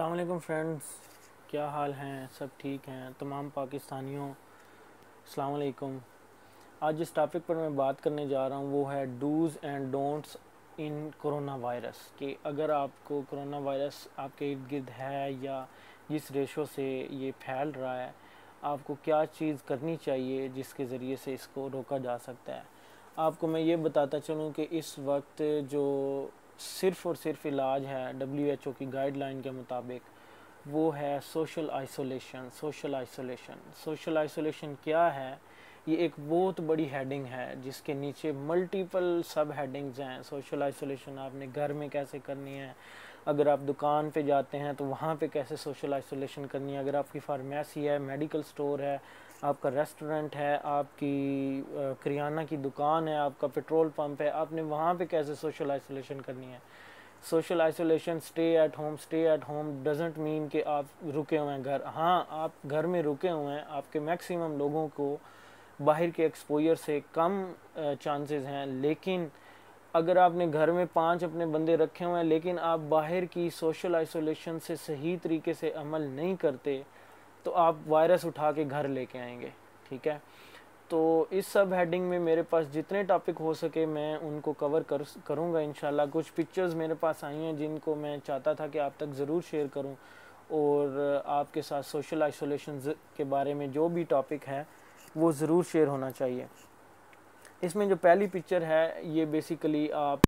السلام علیکم فرینڈز، کیا حال ہیں؟ سب ٹھیک ہیں؟ تمام پاکستانیوں، السلام علیکم۔ آج جس ٹاپک پر میں بات کرنے جا رہا ہوں وہ ہے do's and don'ts in corona virus کہ اگر آپ کو کرونا وائرس آپ کے ارد گرد ہے یا جس ریشو سے یہ پھیل رہا ہے، آپ کو کیا چیز کرنی چاہیے جس کے ذریعے سے اس کو روکا جا سکتا ہے؟ آپ کو میں یہ بتاتا چلوں کہ اس وقت جو صرف اور صرف علاج ہے ڈبلیو ایچ او کی گائیڈ لائن کے مطابق، وہ ہے social isolation social isolation social isolation کیا ہے؟ یہ ایک بہت بڑی ہیڈنگ ہے جس کے نیچے ملٹیپل سب ہیڈنگز ہیں۔ سوشل آئسولیشن آپ نے گھر میں کیسے کرنی ہے؟ اگر آپ دکان پہ جاتے ہیں تو وہاں پہ کیسے سوشل آئسولیشن کرنی ہے؟ اگر آپ کی فارمیسی ہے میڈیکل سٹور ہے آپ کا ریسٹورنٹ ہے، آپ کی کریانہ کی دکان ہے، آپ کا پیٹرول پمپ ہے، آپ نے وہاں پہ کیسے سوشل آئسولیشن کرنی ہے؟ Social isolation stay at home stay at home doesn't mean کہ آپ رکے ہوئے ہیں گھر۔ ہاں آپ گھر میں رکے ہوئے ہیں، آپ کے میکسیمم لوگوں کو باہر کے ایکسپوئر سے کم چانسز ہیں، لیکن اگر آپ نے گھر میں پانچ اپنے بندے رکھے ہوئے ہیں، لیکن آپ باہر کی سوشل آئسولیشن سے صحیح طریقے سے عمل نہیں کرتے تو آپ وائرس اٹھا کے گھر لے کے آئیں گے، ٹھیک ہے؟ تو اس سب ہیڈنگ میں میرے پاس جتنے ٹاپک ہو سکے میں ان کو کور کر کروں گا انشاءاللہ۔ کچھ پکچرز میرے پاس آئی ہیں جن کو میں چاہتا تھا کہ آپ تک ضرور شیئر کروں۔ اور آپ کے ساتھ سوشل آئسولیشن کے بارے میں جو بھی ٹاپک ہے وہ ضرور شیئر ہونا چاہیے۔ اس میں جو پہلی پکچر ہے، یہ بیسیکلی آپ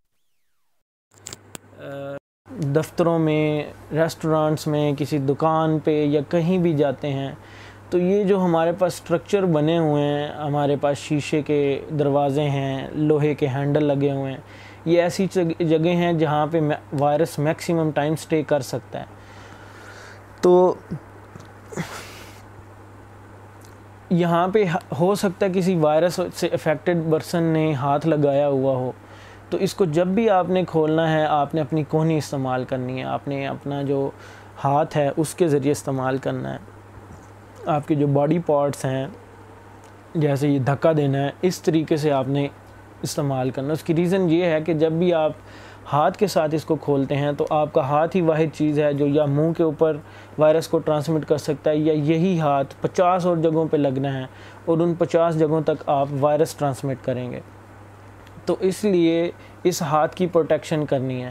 دفتروں میں ریسٹورانٹس میں، کسی دکان پہ یا کہیں بھی جاتے ہیں، تو یہ جو ہمارے پاس سٹرکچر بنے ہوئے ہیں، ہمارے پاس شیشے کے دروازے ہیں، لوہے کے ہینڈل لگے ہوئے ہیں، یہ ایسی جگہ ہیں جہاں پہ وائرس میکسیمم ٹائم سٹے کر سکتا ہے۔ تو یہاں پہ ہو سکتا ہے کسی وائرس سے افیکٹڈ پرسن نے ہاتھ لگایا ہوا ہو۔ تو اس کو جب بھی آپ نے کھولنا ہے، آپ نے اپنی کونی استعمال کرنی ہے، آپ نے اپنا جو ہاتھ ہے، اس کے ذریعے استعمال کرنا ہے۔ آپ کے جو باڈی پارٹس ہیں، جیسے یہ دھکا دینا ہے، اس طریقے سے آپ نے استعمال کرنا اس کی ریزن یہ ہے کہ جب بھی آپ ہاتھ کے ساتھ اس کو کھولتے ہیں، تو آپ کا ہاتھ ہی واحد چیز ہے جو یا منہ کے اوپر وائرس کو ٹرانسمٹ کر سکتا ہے، یا یہی ہاتھ پچاس اور جگہوں پہ لگنا ہے اور ان پچاس جگہوں تک آپ وائرس ٹرانسمٹ کریں گے۔ تو اس لیے اس ہاتھ کی پروٹیکشن کرنی ہے۔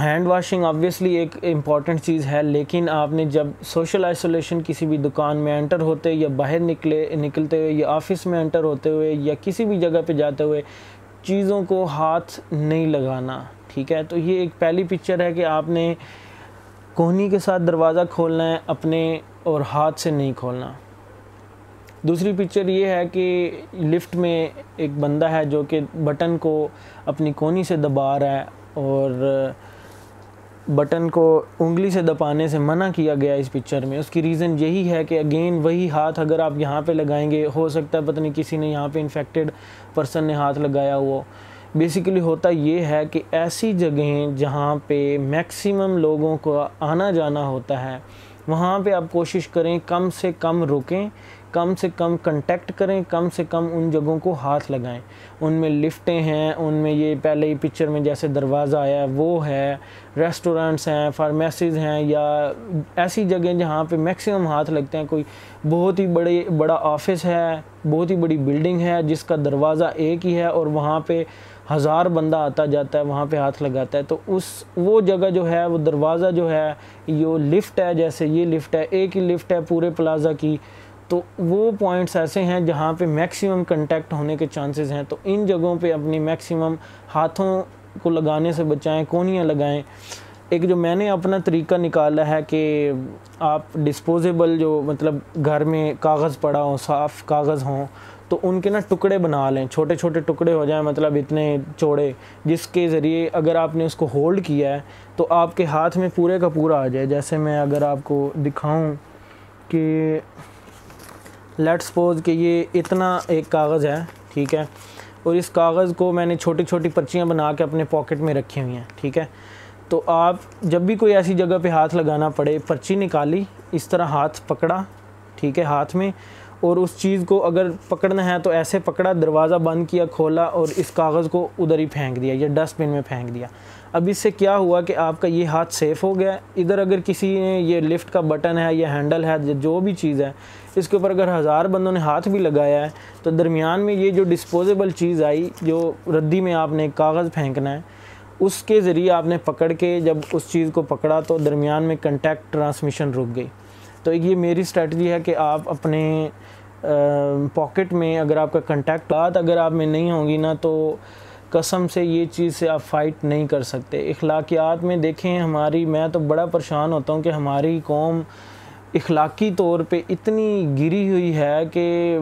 ہینڈ واشنگ آبویسلی ایک امپورٹنٹ چیز ہے، لیکن آپ نے جب سوشل آئسولیشن کسی بھی دکان میں انٹر ہوتے یا باہر نکلے، نکلتے ہوئے یا آفس میں انٹر ہوتے ہوئے یا کسی بھی جگہ پہ جاتے ہوئے چیزوں کو ہاتھ نہیں لگانا، ٹھیک ہے؟ تو یہ ایک پہلی پکچر ہے کہ آپ نے کوہنی کے ساتھ دروازہ کھولنا ہے، اپنے اور ہاتھ سے نہیں کھولنا۔ دوسری پکچر یہ ہے کہ لفٹ میں ایک بندہ ہے جو کہ بٹن کو اپنی کونی سے دبا رہا ہے اور بٹن کو انگلی سے دبانے سے منع کیا گیا اس پکچر میں۔ اس کی ریزن یہی ہے کہ اگین وہی ہاتھ اگر آپ یہاں پہ لگائیں گے، ہو سکتا ہے پتہ نہیں کسی نے یہاں پہ انفیکٹڈ پرسن نے ہاتھ لگایا ہوا۔ بیسیکلی ہوتا یہ ہے کہ ایسی جگہیں جہاں پہ میکسیمم لوگوں کو آنا جانا ہوتا ہے، وہاں پہ آپ کوشش کریں کم سے کم رکیں۔ کم سے کم کنٹیکٹ کریں، کم سے کم ان جگہوں کو ہاتھ لگائیں۔ ان میں لفٹیں ہیں، ان میں یہ پہلے ہی پکچر میں جیسے دروازہ آیا ہے، وہ ہے۔ ریسٹورنٹس ہیں فارمیسیز ہیں یا ایسی جگہیں جہاں پہ میکسیمم ہاتھ لگتے ہیں۔ کوئی بہت ہی بڑے، بڑا آفس ہے، بہت ہی بڑی بلڈنگ ہے، جس کا دروازہ ایک ہی ہے اور وہاں پہ ہزار بندہ آتا جاتا ہے، وہاں پہ ہاتھ لگاتا ہے۔ تو اس، وہ جگہ جو ہے، وہ دروازہ جو ہے، یہ لفٹ ہے، جیسے یہ لفٹ ہے، ایک ہی لفٹ ہے پورے پلازا کی۔ تو وہ پوائنٹس ایسے ہیں جہاں پہ میکسیمم کنٹیکٹ ہونے کے چانسز ہیں۔ تو ان جگہوں پہ اپنی میکسیمم ہاتھوں کو لگانے سے بچائیں، کونیاں لگائیں۔ ایک جو میں نے اپنا طریقہ نکالا ہے کہ آپ ڈسپوزیبل جو مطلب گھر میں کاغذ پڑا ہوں صاف کاغذ ہوں، تو ان کے نا ٹکڑے بنا لیں۔ چھوٹے چھوٹے ٹکڑے ہو جائیں مطلب اتنے چوڑے، جس کے ذریعے اگر آپ نے اس کو ہولڈ کیا ہے، تو آپ کے ہاتھ میں پورے کا پورا آ جائے۔ جیسے میں اگر آپ کو دکھاؤں کہ لیٹ سپوز کہ یہ اتنا ایک کاغذ ہے، ٹھیک ہے؟ اور اس کاغذ کو میں نے چھوٹی چھوٹی پرچیاں بنا کے اپنے پاکٹ میں رکھی ہوئی ہیں، ٹھیک ہے؟ تو آپ جب بھی کوئی ایسی جگہ پہ ہاتھ لگانا پڑے، پرچی نکالی، اس طرح ہاتھ پکڑا، ٹھیک ہے؟ ہاتھ میں اور اس چیز کو اگر پکڑنا ہے تو ایسے پکڑا، دروازہ بند کیا، کھولا اور اس کاغذ کو ادھر ہی پھینک دیا، یا ڈسٹ بن میں پھینک دیا۔ اب اس سے کیا ہوا کہ آپ کا یہ ہاتھ سیف ہو گیا۔ ادھر اگر کسی نے یہ لفٹ کا بٹن ہے یا ہینڈل ہے جو بھی چیز ہے، اس کے اوپر اگر ہزار بندوں نے ہاتھ بھی لگایا ہے، تو درمیان میں یہ جو ڈسپوزیبل چیز آئی، جو ردی میں آپ نے کاغذ پھینکنا ہے، اس کے ذریعے آپ نے پکڑ کے جب اس چیز کو پکڑا تو درمیان میں کنٹیکٹ ٹرانسمیشن رک گئی۔ تو یہ میری اسٹریٹجی ہے کہ آپ اپنے پاکٹ میں اگر آپ کا کنٹیکٹ بات اگر آپ میں نہیں ہوں گی نا تو قسم سے یہ چیز سے آپ فائٹ نہیں کر سکتے۔ اخلاقیات میں دیکھیں ہماری، میں تو بڑا پریشان ہوتا ہوں کہ ہماری قوم اخلاقی طور پہ اتنی گری ہوئی ہے کہ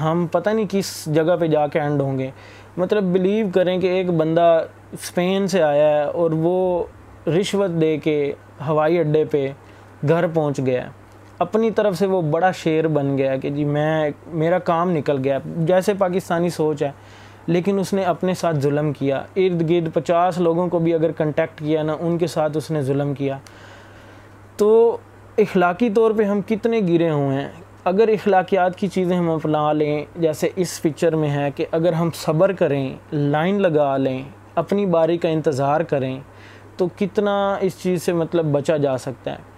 ہم پتہ نہیں کس جگہ پہ جا کے اینڈ ہوں گے۔ مطلب بلیو کریں کہ ایک بندہ اسپین سے آیا ہے اور وہ رشوت دے کے ہوائی اڈے پہ گھر پہنچ گیا۔ اپنی طرف سے وہ بڑا شیر بن گیا کہ جی میں، میرا کام نکل گیا۔ جیسے پاکستانی سوچ ہے، لیکن اس نے اپنے ساتھ ظلم کیا۔ ارد گرد پچاس لوگوں کو بھی اگر کنٹیکٹ کیا نا، ان کے ساتھ اس نے ظلم کیا۔ تو اخلاقی طور پہ ہم کتنے گرے ہوئے ہیں۔ اگر اخلاقیات کی چیزیں ہم اپنا لیں، جیسے اس پکچر میں ہے کہ اگر ہم صبر کریں لائن لگا لیں، اپنی باری کا انتظار کریں، تو کتنا اس چیز سے مطلب بچا جا سکتا ہے۔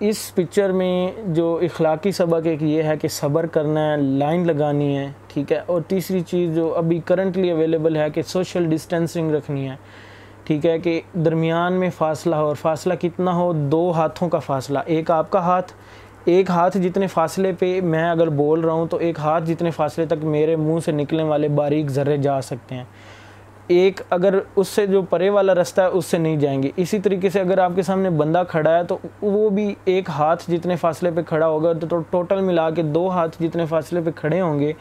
اس پکچر میں جو اخلاقی سبق ایک یہ ہے کہ صبر کرنا ہے، لائن لگانی ہے، ٹھیک ہے؟ اور تیسری چیز جو ابھی کرنٹلی اویلیبل ہے کہ سوشل ڈسٹینسنگ رکھنی ہے، ٹھیک ہے کہ درمیان میں فاصلہ ہو اور فاصلہ کتنا ہو، دو ہاتھوں کا فاصلہ۔ ایک آپ کا ہاتھ، ایک ہاتھ جتنے فاصلے پہ میں اگر بول رہا ہوں تو ایک ہاتھ جتنے فاصلے تک میرے منہ سے نکلنے والے باریک ذرے جا سکتے ہیں۔ ایک اگر اس سے جو پرے والا رستہ ہے، اس سے نہیں جائیں گے۔ اسی طریقے سے اگر آپ کے سامنے بندہ کھڑا ہے، تو وہ بھی ایک ہاتھ جتنے فاصلے پہ کھڑا ہوگا، تو ٹوٹل ملا کے دو ہاتھ جتنے فاصلے پہ کھڑے ہوں گے۔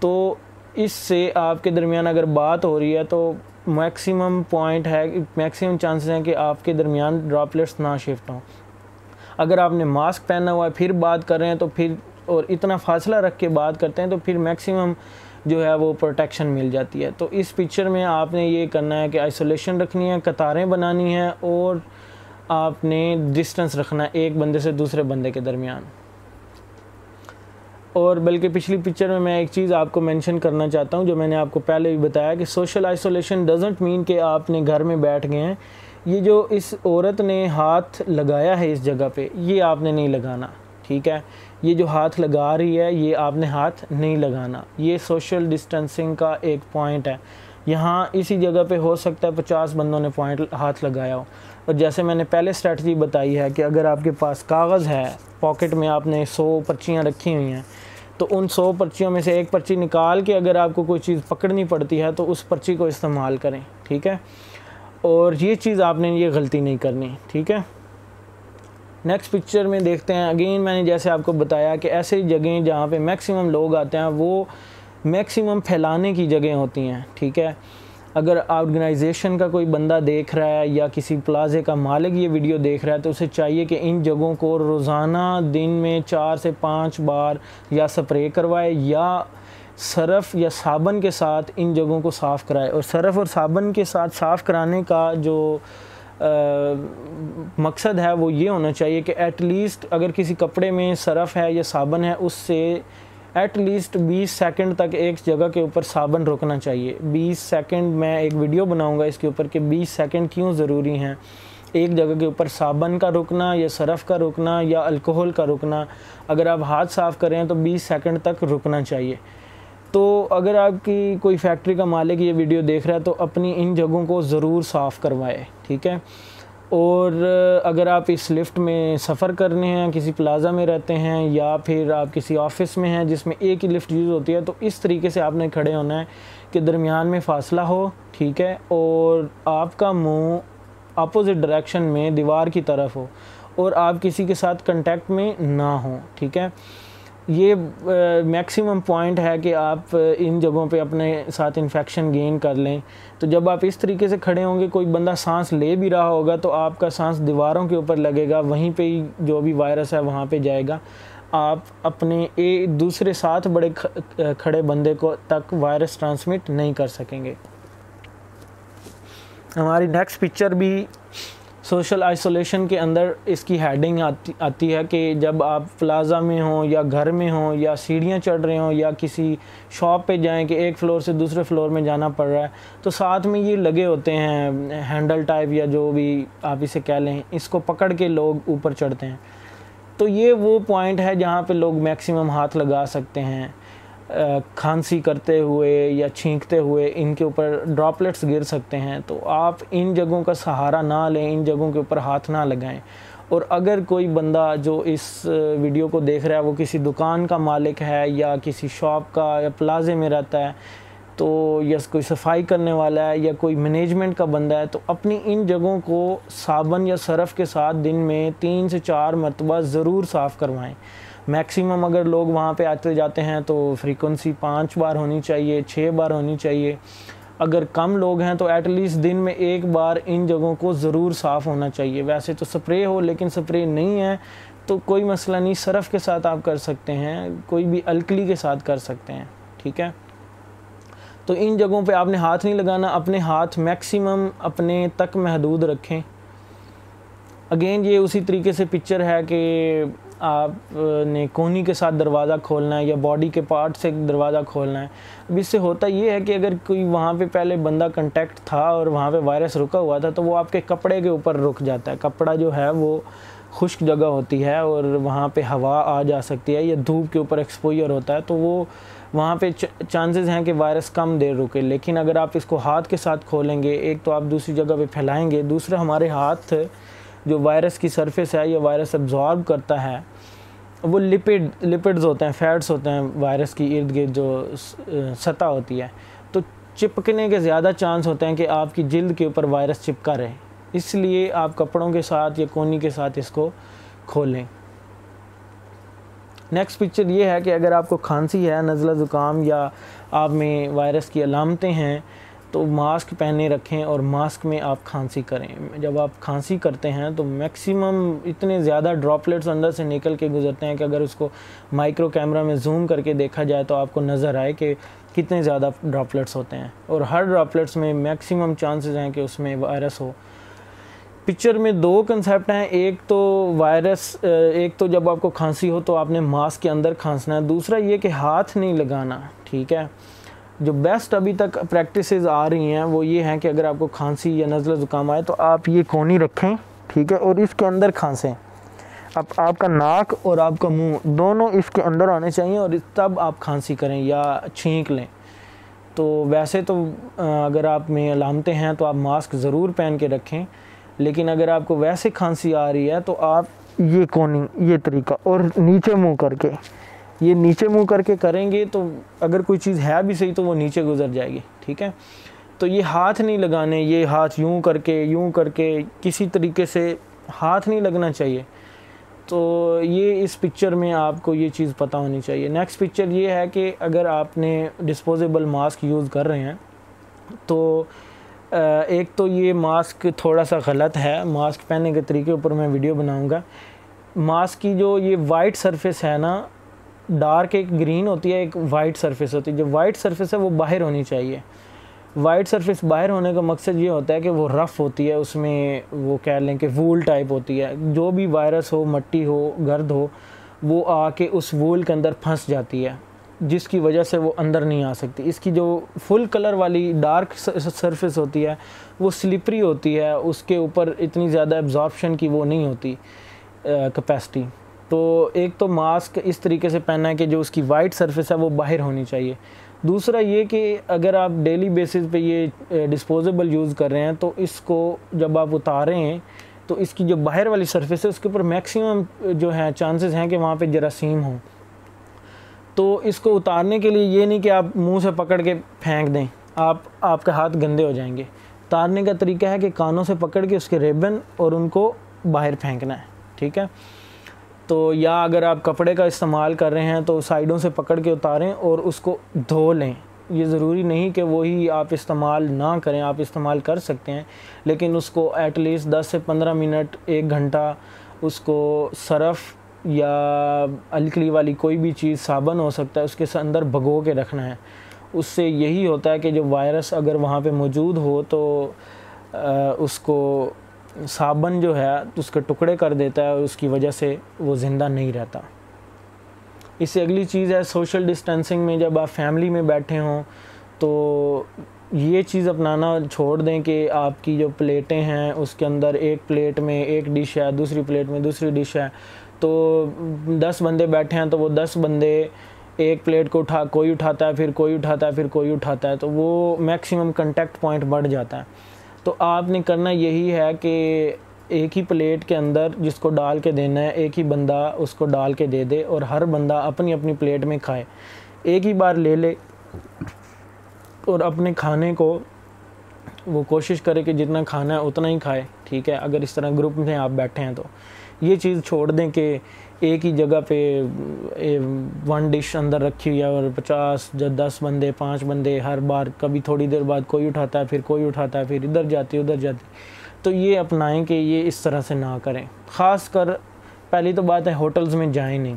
تو اس سے آپ کے درمیان اگر بات ہو رہی ہے، تو میکسیمم پوائنٹ ہے میکسیمم چانسز ہیں کہ آپ کے درمیان ڈراپلیٹس نہ شفٹ ہوں۔ اگر آپ نے ماسک پہنا ہوا ہے، پھر بات کر رہے ہیں، تو پھر اور اتنا فاصلہ رکھ کے بات کرتے ہیں، تو پھر میکسیمم جو ہے وہ پروٹیکشن مل جاتی ہے۔ تو اس پکچر میں آپ نے یہ کرنا ہے کہ آئسولیشن رکھنی ہے، قطاریں بنانی ہیں اور آپ نے ڈسٹنس رکھنا ہے ایک بندے سے دوسرے بندے کے درمیان۔ اور بلکہ پچھلی پکچر میں میں ایک چیز آپ کو مینشن کرنا چاہتا ہوں جو میں نے آپ کو پہلے بھی بتایا کہ سوشل آئسولیشن ڈزنٹ مین کہ آپ نے گھر میں بیٹھ گئے ہیں۔ یہ جو اس عورت نے ہاتھ لگایا ہے اس جگہ پہ، یہ آپ نے نہیں لگانا۔ ٹھیک ہے؟ یہ جو ہاتھ لگا رہی ہے، یہ آپ نے ہاتھ نہیں لگانا۔ یہ سوشل ڈسٹنسنگ کا ایک پوائنٹ ہے۔ یہاں اسی جگہ پہ ہو سکتا ہے پچاس بندوں نے پوائنٹ ہاتھ لگایا ہو۔ اور جیسے میں نے پہلے اسٹریٹجی بتائی ہے کہ اگر آپ کے پاس کاغذ ہے، پاکٹ میں آپ نے سو پرچیاں رکھی ہوئی ہیں، تو ان سو پرچیوں میں سے ایک پرچی نکال کے اگر آپ کو کوئی چیز پکڑنی پڑتی ہے، تو اس پرچی کو استعمال کریں۔ ٹھیک ہے؟ اور یہ چیز آپ نے یہ غلطی نہیں کرنی۔ ٹھیک ہے؟ نیکسٹ پکچر میں دیکھتے ہیں. اگین میں نے جیسے آپ کو بتایا کہ ایسے جگہیں جہاں پہ میکسیمم لوگ آتے ہیں، وہ میکسیمم پھیلانے کی جگہیں ہوتی ہیں، ٹھیک ہے؟ اگر آرگنائزیشن کا کوئی بندہ دیکھ رہا ہے یا کسی پلازے کا مالک یہ ویڈیو دیکھ رہا ہے، تو اسے چاہیے کہ ان جگہوں کو روزانہ دن میں چار سے پانچ بار یا سپرے کروائے یا صرف یا صابن کے ساتھ ان جگہوں کو صاف کرائے. اور صرف اور صابن کے ساتھ صاف کرانے کا جو مقصد ہے وہ یہ ہونا چاہیے کہ ایٹ لیسٹ اگر کسی کپڑے میں صرف ہے یا صابن ہے، اس سے ایٹ لیسٹ بیس سیکنڈ تک ایک جگہ کے اوپر صابن روکنا چاہیے۔ بیس سیکنڈ میں ایک ویڈیو بناؤں گا اس کے اوپر کہ بیس سیکنڈ کیوں ضروری ہیں؟ ایک جگہ کے اوپر صابن کا رکنا یا صرف کا رکنا یا الکوہل کا رکنا اگر آپ ہاتھ صاف کریں تو بیس سیکنڈ تک رکنا چاہیے۔ تو اگر آپ کی کوئی فیکٹری کا مالک یہ ویڈیو دیکھ رہا ہے تو اپنی ان جگہوں کو ضرور صاف کروائے، ٹھیک ہے؟ اور اگر آپ اس لفٹ میں سفر کرنے ہیں، کسی پلازا میں رہتے ہیں یا پھر آپ کسی آفس میں ہیں جس میں ایک ہی لفٹ یوز ہوتی ہے، تو اس طریقے سے آپ نے کھڑے ہونا ہے کہ درمیان میں فاصلہ ہو، ٹھیک ہے؟ اور آپ کا منہ اپوزٹ ڈائریکشن میں دیوار کی طرف ہو اور آپ کسی کے ساتھ کنٹیکٹ میں نہ ہوں، ٹھیک ہے؟ یہ میکسیمم پوائنٹ ہے کہ آپ ان جگہوں پہ اپنے ساتھ انفیکشن گین کر لیں۔ تو جب آپ اس طریقے سے کھڑے ہوں گے، کوئی بندہ سانس لے بھی رہا ہوگا تو آپ کا سانس دیواروں کے اوپر لگے گا، وہیں پہ ہی جو بھی وائرس ہے وہاں پہ جائے گا۔ آپ اپنے دوسرے ساتھ بڑے کھڑے بندے کو تک وائرس ٹرانسمٹ نہیں کر سکیں گے۔ ہماری نیکسٹ پکچر بھی سوشل آئسولیشن کے اندر اس کی ہیڈنگ آتی آتی ہے کہ جب آپ پلازا میں ہوں یا گھر میں ہوں یا سیڑھیاں چڑھ رہے ہوں یا کسی شاپ پہ جائیں کہ ایک فلور سے دوسرے فلور میں جانا پڑ رہا ہے، تو ساتھ میں یہ لگے ہوتے ہیں، ہینڈل ٹائپ یا جو بھی آپ اسے کہہ لیں، اس کو پکڑ کے لوگ اوپر چڑھتے ہیں۔ تو یہ وہ پوائنٹ ہے جہاں پہ لوگ میکسیمم ہاتھ لگا سکتے ہیں۔ کھانسی کرتے ہوئے یا چھینکتے ہوئے ان کے اوپر ڈراپلیٹس گر سکتے ہیں، تو آپ ان جگہوں کا سہارا نہ لیں، ان جگہوں کے اوپر ہاتھ نہ لگائیں۔ اور اگر کوئی بندہ جو اس ویڈیو کو دیکھ رہا ہے، وہ کسی دکان کا مالک ہے یا کسی شاپ کا یا پلازے میں رہتا ہے، تو یا کوئی صفائی کرنے والا ہے یا کوئی مینجمنٹ کا بندہ ہے، تو اپنی ان جگہوں کو صابن یا صرف کے ساتھ دن میں تین سے چار مرتبہ ضرور صاف کروائیں۔ میکسیمم اگر لوگ وہاں پہ آتے جاتے ہیں تو فریکونسی پانچ بار ہونی چاہیے، چھ بار ہونی چاہیے۔ اگر کم لوگ ہیں تو ایٹ لیسٹ دن میں ایک بار ان جگہوں کو ضرور صاف ہونا چاہیے۔ ویسے تو سپرے ہو لیکن سپرے نہیں ہے، تو کوئی مسئلہ نہیں، صرف کے ساتھ آپ کر سکتے ہیں، کوئی بھی الکلی کے ساتھ کر سکتے ہیں، ٹھیک ہے؟ تو ان جگہوں پہ آپ نے ہاتھ نہیں لگانا، اپنے ہاتھ میکسیمم اپنے تک محدود رکھیں۔ اگین یہ اسی طریقے سے پکچر ہے کہ آپ نے کونی کے ساتھ دروازہ کھولنا ہے یا باڈی کے پارٹ سے دروازہ کھولنا ہے، اب اس سے ہوتا یہ ہے کہ اگر کوئی وہاں پہ پہلے بندہ کنٹیکٹ تھا اور وہاں پہ وائرس رکا ہوا تھا، تو وہ آپ کے کپڑے کے اوپر رک جاتا ہے۔ کپڑا جو ہے وہ خشک جگہ ہوتی ہے اور وہاں پہ ہوا آ جا سکتی ہے یا دھوپ کے اوپر ایکسپوئر ہوتا ہے، تو وہ وہاں پہ چانسز ہیں کہ وائرس کم دیر رکے۔ لیکن اگر آپ اس کو ہاتھ کے ساتھ کھولیں گے، ایک تو آپ دوسری جگہ پہ پھیلائیں گے دوسرا ہمارے ہاتھ جو وائرس کی سرفیس ہے یا وائرس ابزارب کرتا ہے، وہ لپڈ لپڈز ہوتے ہیں فیٹس ہوتے ہیں وائرس کی ارد گرد جو سطح ہوتی ہے۔ تو چپکنے کے زیادہ چانس ہوتے ہیں کہ آپ کی جلد کے اوپر وائرس چپکا رہے۔ اس لیے آپ کپڑوں کے ساتھ یا کونی کے ساتھ اس کو کھولیں۔ نیکسٹ پکچر یہ ہے کہ اگر آپ کو کھانسی ہے، نزلہ زکام یا آپ میں وائرس کی علامتیں ہیں تو ماسک پہنے رکھیں اور ماسک میں آپ کھانسی کریں۔ جب آپ کھانسی کرتے ہیں تو میکسیمم اتنے زیادہ ڈراپلیٹس اندر سے نکل کے گزرتے ہیں کہ اگر اس کو مائکرو کیمرہ میں زوم کر کے دیکھا جائے تو آپ کو نظر آئے کہ کتنے زیادہ ڈراپلیٹس ہوتے ہیں۔ اور ہر ڈراپلیٹس میں میکسیمم چانسز ہیں کہ اس میں وائرس ہو۔ پکچر میں دو کنسیپٹ ہیں، ایک تو وائرس ایک تو جب آپ کو کھانسی ہو تو آپ نے ماسک کے اندر کھانسنا ہے۔ دوسرا یہ کہ ہاتھ نہیں لگانا، ٹھیک ہے؟ جو بیسٹ ابھی تک پریکٹسز آ رہی ہیں وہ یہ ہیں کہ اگر آپ کو کھانسی یا نزلہ زکام آئے تو آپ یہ کونی رکھیں، ٹھیک ہے؟ اور اس کے اندر کھانسیں۔ اب آپ کا ناک اور آپ کا منہ دونوں اس کے اندر آنے چاہیے اور تب آپ کھانسی کریں یا چھینک لیں۔ تو ویسے تو اگر آپ میں علامتیں ہیں تو آپ ماسک ضرور پہن کے رکھیں، لیکن اگر آپ کو ویسے کھانسی آ رہی ہے تو آپ یہ کونی یہ طریقہ، اور نیچے منہ کر کے۔ یہ نیچے منہ کر کے کریں گے تو اگر کوئی چیز ہے بھی صحیح تو وہ نیچے گزر جائے گی، ٹھیک ہے؟ تو یہ ہاتھ نہیں لگانے، یہ ہاتھ یوں کر کے، یوں کر کے کسی طریقے سے ہاتھ نہیں لگنا چاہیے۔ تو یہ اس پکچر میں آپ کو یہ چیز پتہ ہونی چاہیے۔ نیکسٹ پکچر یہ ہے کہ اگر آپ نے ڈسپوزیبل ماسک یوز کر رہے ہیں، تو ایک تو یہ ماسک تھوڑا سا غلط ہے۔ ماسک پہننے کے طریقے اوپر میں ویڈیو بناؤں گا۔ ماسک کی جو یہ وائٹ سرفیس ہے نا ڈارک ایک گرین ہوتی ہے، ایک وائٹ سرفیس ہوتی ہے۔ جو وائٹ سرفیس ہے، وہ باہر ہونی چاہیے۔ وائٹ سرفیس باہر ہونے کا مقصد یہ ہوتا ہے کہ وہ رف ہوتی ہے، اس میں وہ کہہ لیں کہ وول ٹائپ ہوتی ہے۔ جو بھی وائرس ہو، مٹی ہو، گرد ہو، وہ آ کے اس وول کے اندر پھنس جاتی ہے، جس کی وجہ سے وہ اندر نہیں آ سکتی۔ اس کی جو فل کلر والی ڈارک سرفیس ہوتی ہے، وہ سلپری ہوتی ہے، اس کے اوپر اتنی زیادہ ایبزارپشن کی وہ نہیں ہوتی کپیسٹی تو ایک تو ماسک اس طریقے سے پہننا ہے کہ جو اس کی وائٹ سرفیس ہے وہ باہر ہونی چاہیے۔ دوسرا یہ کہ اگر آپ ڈیلی بیسز پہ یہ ڈسپوزیبل یوز کر رہے ہیں تو اس کو جب آپ اتاریں ہیں تو اس کی جو باہر والی سرفیس ہے اس کے اوپر میکسیمم جو ہیں چانسز ہیں کہ وہاں پہ جراثیم ہوں۔ تو اس کو اتارنے کے لیے یہ نہیں کہ آپ منہ سے پکڑ کے پھینک دیں، آپ آپ کے ہاتھ گندے ہو جائیں گے۔ اتارنے کا طریقہ ہے کہ کانوں سے پکڑ کے اس کے ریبن اور ان کو باہر پھینکنا ہے، ٹھیک ہے؟ تو یا اگر آپ کپڑے کا استعمال کر رہے ہیں تو سائڈوں سے پکڑ کے اتاریں اور اس کو دھو لیں۔ یہ ضروری نہیں کہ وہی آپ استعمال نہ کریں، آپ استعمال کر سکتے ہیں، لیکن اس کو ایٹ لیسٹ دس سے پندرہ منٹ، ایک گھنٹہ اس کو صرف یا الکلی والی کوئی بھی چیز، صابن ہو سکتا ہے، اس کے اندر بھگو کے رکھنا ہے۔ اس سے یہی ہوتا ہے کہ جو وائرس اگر وہاں پہ موجود ہو تو اس کو صابن جو ہے، اس کے ٹکڑے کر دیتا ہے اور اس کی وجہ سے وہ زندہ نہیں رہتا۔ اس سے اگلی چیز ہے، سوشل ڈسٹینسنگ میں جب آپ فیملی میں بیٹھے ہوں، تو یہ چیز اپنانا چھوڑ دیں کہ آپ کی جو پلیٹیں ہیں، اس کے اندر ایک پلیٹ میں ایک ڈش ہے، دوسری پلیٹ میں دوسری ڈش ہے۔ تو دس بندے بیٹھے ہیں، تو وہ دس بندے ایک پلیٹ کو اٹھا، کوئی اٹھاتا ہے، پھر کوئی اٹھاتا ہے، پھر کوئی اٹھاتا ہے۔ تو وہ میکسیمم کنٹیکٹ پوائنٹ بڑھ جاتا ہے۔ تو آپ نے کرنا یہی ہے کہ ایک ہی پلیٹ کے اندر جس کو ڈال کے دینا ہے، ایک ہی بندہ اس کو ڈال کے دے دے اور ہر بندہ اپنی اپنی پلیٹ میں کھائے۔ ایک ہی بار لے لے اور اپنے کھانے کو وہ کوشش کرے کہ جتنا کھانا ہے اتنا ہی کھائے، ٹھیک ہے؟ اگر اس طرح گروپ میں آپ بیٹھے ہیں تو۔ یہ چیز چھوڑ دیں کہ ایک ہی جگہ پہ ون ڈش اندر رکھی ہوئی ہے اور پچاس یا دس بندے، پانچ بندے ہر بار کبھی تھوڑی دیر بعد کوئی اٹھاتا ہے، پھر کوئی اٹھاتا ہے، پھر ادھر جاتی ادھر جاتی تو یہ اپنائیں کہ یہ اس طرح سے نہ کریں۔ خاص کر، پہلی تو بات ہے ہوٹلز میں جائیں نہیں۔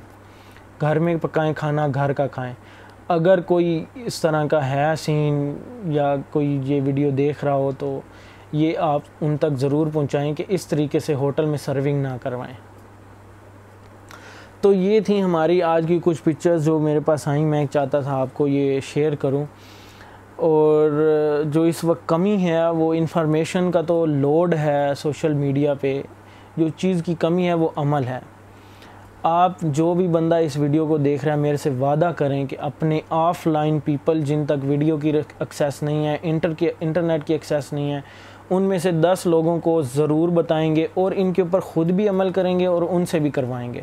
گھر میں پکائیں، کھانا گھر کا کھائیں۔ اگر کوئی اس طرح کا ہے سین یا کوئی یہ ویڈیو دیکھ رہا ہو تو یہ آپ ان تک ضرور پہنچائیں کہ اس طریقے سے ہوٹل میں سرونگ نہ کروائیں۔ تو یہ تھیں ہماری آج کی کچھ پکچرز جو میرے پاس آئیں۔ میں چاہتا تھا آپ کو یہ شیئر کروں۔ اور جو اس وقت کمی ہے، وہ انفارمیشن کا تو لوڈ ہے سوشل میڈیا پہ۔ جو چیز کی کمی ہے، وہ عمل ہے۔ آپ جو بھی بندہ اس ویڈیو کو دیکھ رہا ہے، میرے سے وعدہ کریں کہ اپنے آف لائن پیپل جن تک ویڈیو کی ایکسیس نہیں ہے انٹر کی انٹرنیٹ کی ایکسیس نہیں ہے، ان میں سے دس لوگوں کو ضرور بتائیں گے اور ان کے اوپر خود بھی عمل کریں گے اور ان سے بھی کروائیں گے۔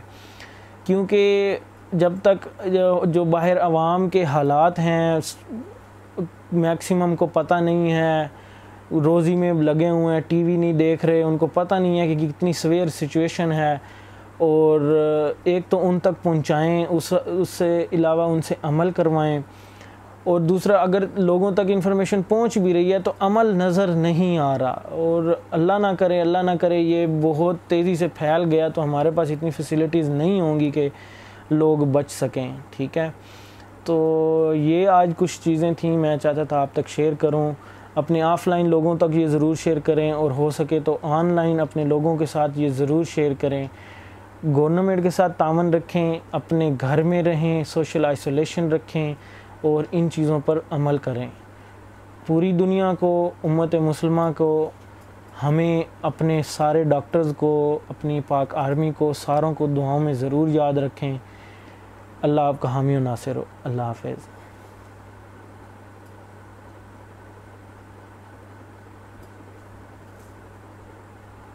کیونکہ جب تک جو باہر عوام کے حالات ہیں میکسیمم کو پتہ نہیں ہے، روزی میں لگے ہوئے ہیں، ٹی وی نہیں دیکھ رہے، ان کو پتہ نہیں ہے کہ کتنی سویر سچویشن ہے۔ اور ایک تو ان تک پہنچائیں، اس اس سے علاوہ ان سے عمل کروائیں۔ اور دوسرا، اگر لوگوں تک انفارمیشن پہنچ بھی رہی ہے تو عمل نظر نہیں آ رہا۔ اور اللہ نہ کرے، اللہ نہ کرے، یہ بہت تیزی سے پھیل گیا تو ہمارے پاس اتنی فیسلٹیز نہیں ہوں گی کہ لوگ بچ سکیں، ٹھیک ہے؟ تو یہ آج کچھ چیزیں تھیں، میں چاہتا تھا آپ تک شیئر کروں۔ اپنے آف لائن لوگوں تک یہ ضرور شیئر کریں اور ہو سکے تو آن لائن اپنے لوگوں کے ساتھ یہ ضرور شیئر کریں۔ گورنمنٹ کے ساتھ تعاون رکھیں، اپنے گھر میں رہیں سوشل آئسولیشن رکھیں۔ اور ان چیزوں پر عمل کریں۔ پوری دنیا کو، امت مسلمہ کو، ہمیں اپنے سارے ڈاکٹرز کو، اپنی پاک آرمی کو، ساروں کو دعاؤں میں ضرور یاد رکھیں۔ اللہ آپ کا حامی و ناصر ہو۔ اللہ حافظ۔